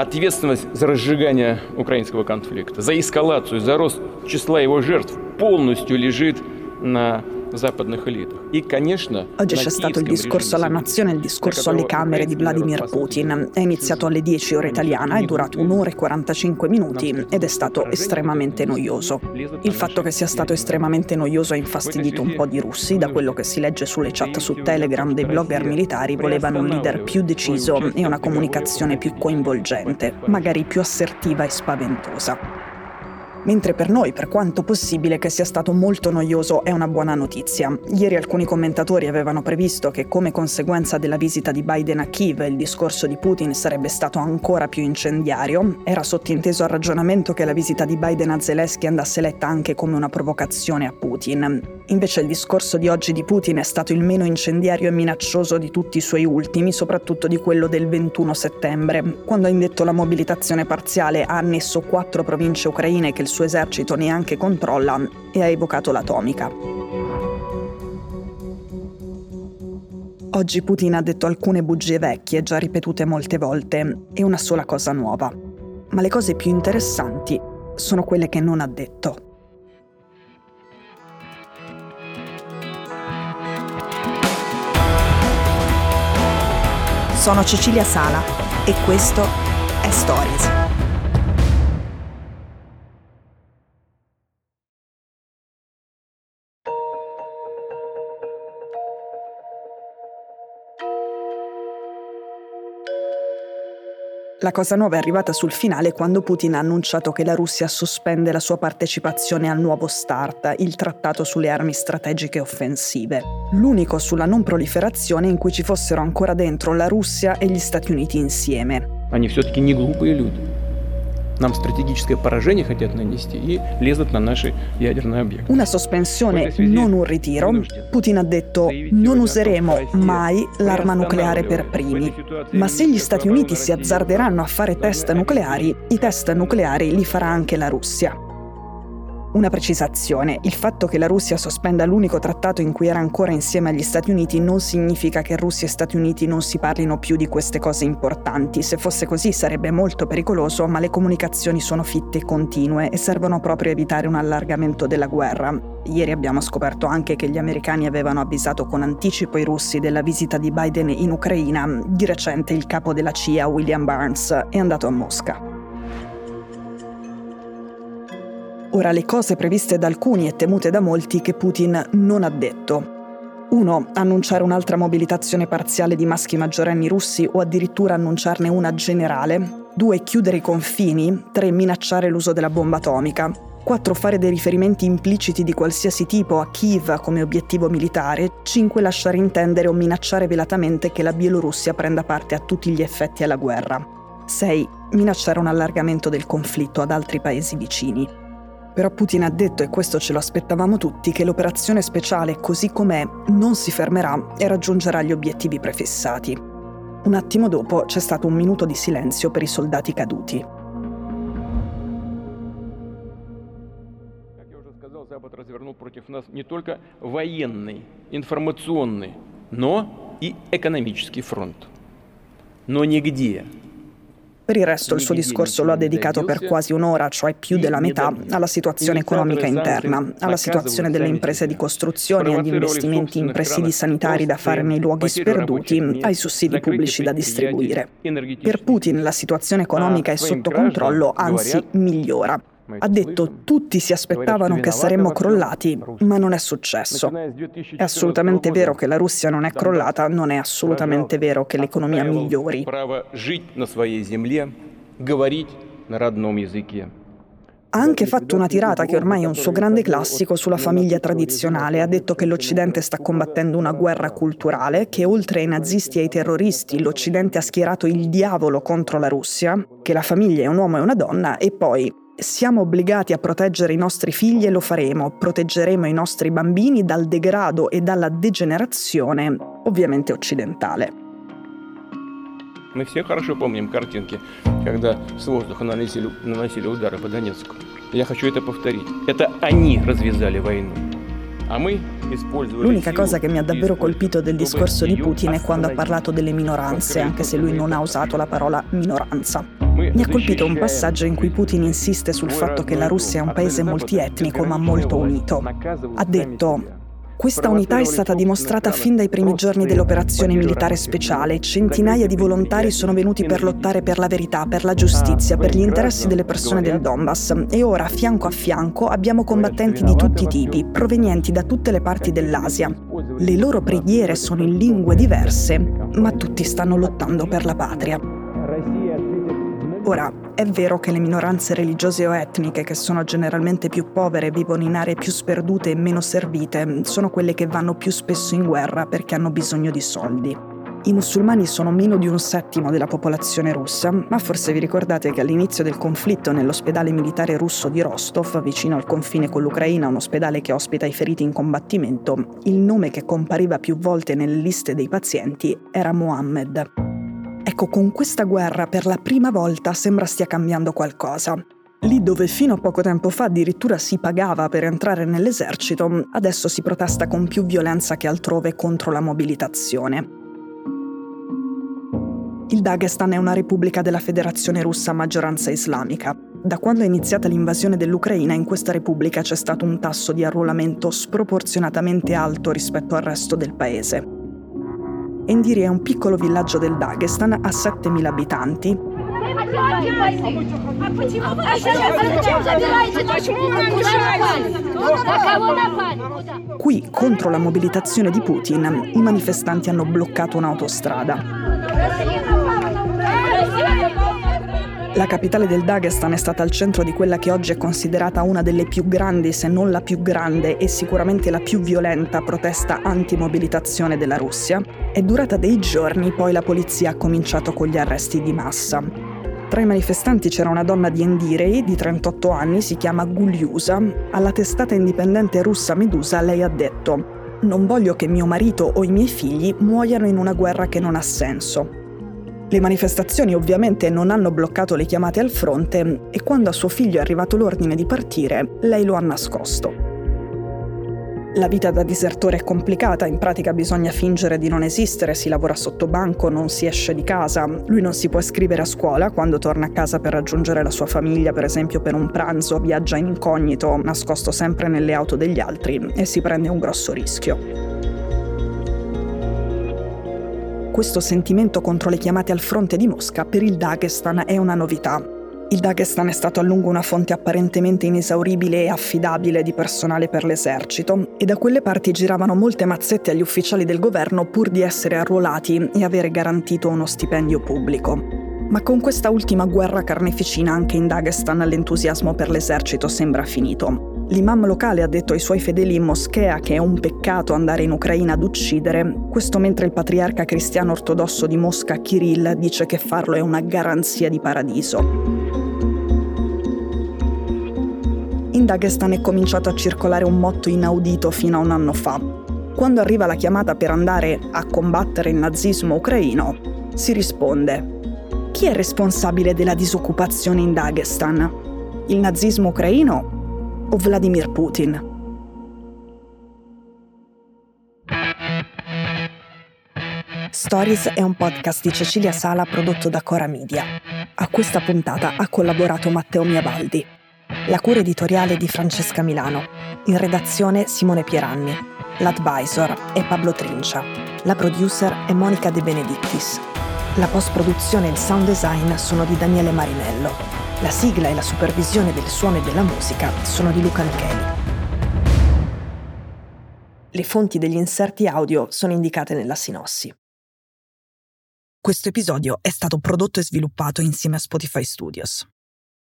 Ответственность за разжигание украинского конфликта, за эскалацию, за рост числа его жертв полностью лежит на Oggi c'è stato il discorso alla nazione, il discorso alle Camere di Vladimir Putin. È iniziato alle 10 ore italiana, è durato un'ora e 45 minuti ed è stato estremamente noioso. Il fatto che sia stato estremamente noioso ha infastidito un po' di russi, da quello che si legge sulle chat su Telegram dei blogger militari volevano un leader più deciso e una comunicazione più coinvolgente, magari più assertiva e spaventosa. Mentre per noi, per quanto possibile che sia stato molto noioso, è una buona notizia. Ieri alcuni commentatori avevano previsto che come conseguenza della visita di Biden a Kiev il discorso di Putin sarebbe stato ancora più incendiario. Era sottinteso al ragionamento che la visita di Biden a Zelensky andasse letta anche come una provocazione a Putin. Invece il discorso di oggi di Putin è stato il meno incendiario e minaccioso di tutti i suoi ultimi, soprattutto di quello del 21 settembre, quando ha indetto la mobilitazione parziale, ha annesso quattro province ucraine che il suo esercito neanche controlla e ha evocato l'atomica. Oggi Putin ha detto alcune bugie vecchie, già ripetute molte volte, e una sola cosa nuova. Ma le cose più interessanti sono quelle che non ha detto. Sono Cecilia Sala e questo è Stories. La cosa nuova è arrivata sul finale quando Putin ha annunciato che la Russia sospende la sua partecipazione al nuovo START, il trattato sulle armi strategiche offensive, l'unico sulla non proliferazione in cui ci fossero ancora dentro la Russia e gli Stati Uniti insieme. Они все-таки не глупые люди. Нам стратегическое поражение хотят нанести и лезут на наши ядерные объекты. Una sospensione, non un ritiro. Putin ha detto non useremo mai l'arma nucleare per primi. Ma se gli Stati Uniti si azzarderanno a fare test nucleari, i test nucleari li farà anche la Russia. Una precisazione, il fatto che la Russia sospenda l'unico trattato in cui era ancora insieme agli Stati Uniti non significa che Russia e Stati Uniti non si parlino più di queste cose importanti. Se fosse così sarebbe molto pericoloso, ma le comunicazioni sono fitte e continue e servono proprio a evitare un allargamento della guerra. Ieri abbiamo scoperto anche che gli americani avevano avvisato con anticipo i russi della visita di Biden in Ucraina. Di recente il capo della CIA, William Burns, è andato a Mosca. Ora le cose previste da alcuni e temute da molti che Putin non ha detto. 1. Annunciare un'altra mobilitazione parziale di maschi maggiorenni russi o addirittura annunciarne una generale. 2. Chiudere i confini. 3. Minacciare l'uso della bomba atomica. 4. Fare dei riferimenti impliciti di qualsiasi tipo a Kiev come obiettivo militare. 5. Lasciare intendere o minacciare velatamente che la Bielorussia prenda parte a tutti gli effetti alla guerra. 6. Minacciare un allargamento del conflitto ad altri paesi vicini. Però Putin ha detto, e questo ce lo aspettavamo tutti, che l'operazione speciale così com'è non si fermerà e raggiungerà gli obiettivi prefissati. Un attimo dopo c'è stato un minuto di silenzio per i soldati caduti. Как я уже сказал, Запад развернул против нас не только военный, информационный, но и экономический фронт. Но нигде per il resto il suo discorso lo ha dedicato per quasi un'ora, cioè più della metà, alla situazione economica interna, alla situazione delle imprese di costruzione, agli investimenti in presidi sanitari da fare nei luoghi sperduti, ai sussidi pubblici da distribuire. Per Putin la situazione economica è sotto controllo, anzi migliora. Ha detto tutti si aspettavano che saremmo crollati, ma non è successo. È assolutamente vero che la Russia non è crollata, non è assolutamente vero che l'economia migliori. Ha anche fatto una tirata che ormai è un suo grande classico sulla famiglia tradizionale. Ha detto che l'Occidente sta combattendo una guerra culturale, che oltre ai nazisti e ai terroristi l'Occidente ha schierato il diavolo contro la Russia, che la famiglia è un uomo e una donna e poi siamo obbligati a proteggere i nostri figli e lo faremo. Proteggeremo i nostri bambini dal degrado e dalla degenerazione, ovviamente occidentale. Мы все хорошо помним картинки, когда с воздуха наносили, наносили удары по Донецку. Я хочу это повторить. Это они развязали войну. А мы использовали L'unica силу cosa che mi ha davvero и colpito del чтобы discorso di ее Putin è quando ha остановить. parlato delle minoranze, anche se lui non ha usato la parola minoranza. Mi ha colpito un passaggio in cui Putin insiste sul fatto che la Russia è un paese multietnico ma molto unito. Ha detto questa unità è stata dimostrata fin dai primi giorni dell'operazione militare speciale. Centinaia di volontari sono venuti per lottare per la verità, per la giustizia, per gli interessi delle persone del Donbass. E ora, fianco a fianco, abbiamo combattenti di tutti i tipi, provenienti da tutte le parti dell'Asia. Le loro preghiere sono in lingue diverse, ma tutti stanno lottando per la patria. Ora, è vero che le minoranze religiose o etniche, che sono generalmente più povere e vivono in aree più sperdute e meno servite, sono quelle che vanno più spesso in guerra perché hanno bisogno di soldi. I musulmani sono meno di un settimo della popolazione russa, ma forse vi ricordate che all'inizio del conflitto nell'ospedale militare russo di Rostov, vicino al confine con l'Ucraina, un ospedale che ospita i feriti in combattimento, il nome che compariva più volte nelle liste dei pazienti era Mohammed. Ecco, con questa guerra per la prima volta sembra stia cambiando qualcosa. Lì dove fino a poco tempo fa addirittura si pagava per entrare nell'esercito, adesso si protesta con più violenza che altrove contro la mobilitazione. Il Dagestan è una repubblica della Federazione russa a maggioranza islamica. Da quando è iniziata l'invasione dell'Ucraina in questa repubblica c'è stato un tasso di arruolamento sproporzionatamente alto rispetto al resto del paese. Endiri è un piccolo villaggio del Dagestan a 7.000 abitanti. Qui, contro la mobilitazione di Putin, i manifestanti hanno bloccato un'autostrada. La capitale del Dagestan è stata al centro di quella che oggi è considerata una delle più grandi, se non la più grande e sicuramente la più violenta protesta anti-mobilitazione della Russia. È durata dei giorni, poi la polizia ha cominciato con gli arresti di massa. Tra i manifestanti c'era una donna di Endirei, di 38 anni, si chiama Guliusa. Alla testata indipendente russa Medusa lei ha detto «Non voglio che mio marito o i miei figli muoiano in una guerra che non ha senso. Le manifestazioni ovviamente non hanno bloccato le chiamate al fronte e quando a suo figlio è arrivato l'ordine di partire, lei lo ha nascosto. La vita da disertore è complicata, in pratica bisogna fingere di non esistere, si lavora sotto banco, non si esce di casa, lui non si può iscrivere a scuola, quando torna a casa per raggiungere la sua famiglia, per esempio per un pranzo, viaggia in incognito, nascosto sempre nelle auto degli altri e si prende un grosso rischio. Questo sentimento contro le chiamate al fronte di Mosca per il Dagestan è una novità. Il Dagestan è stato a lungo una fonte apparentemente inesauribile e affidabile di personale per l'esercito e da quelle parti giravano molte mazzette agli ufficiali del governo pur di essere arruolati e avere garantito uno stipendio pubblico. Ma con questa ultima guerra carneficina anche in Dagestan l'entusiasmo per l'esercito sembra finito. L'imam locale ha detto ai suoi fedeli in moschea che è un peccato andare in Ucraina ad uccidere, questo mentre il patriarca cristiano ortodosso di Mosca, Kirill, dice che farlo è una garanzia di paradiso. In Dagestan è cominciato a circolare un motto inaudito fino a un anno fa. Quando arriva la chiamata per andare a combattere il nazismo ucraino, si risponde chi è responsabile della disoccupazione in Dagestan? Il nazismo ucraino o Vladimir Putin. Stories è un podcast di Cecilia Sala prodotto da Cora Media. A questa puntata ha collaborato Matteo Miabaldi. La cura editoriale di Francesca Milano. In redazione Simone Pieranni. L'advisor è Pablo Trincia. La producer è Monica De Benedictis. La post-produzione e il sound design sono di Daniele Marinello. La sigla e la supervisione del suono e della musica sono di Luca Micheli. Le fonti degli inserti audio sono indicate nella sinossi. Questo episodio è stato prodotto e sviluppato insieme a Spotify Studios.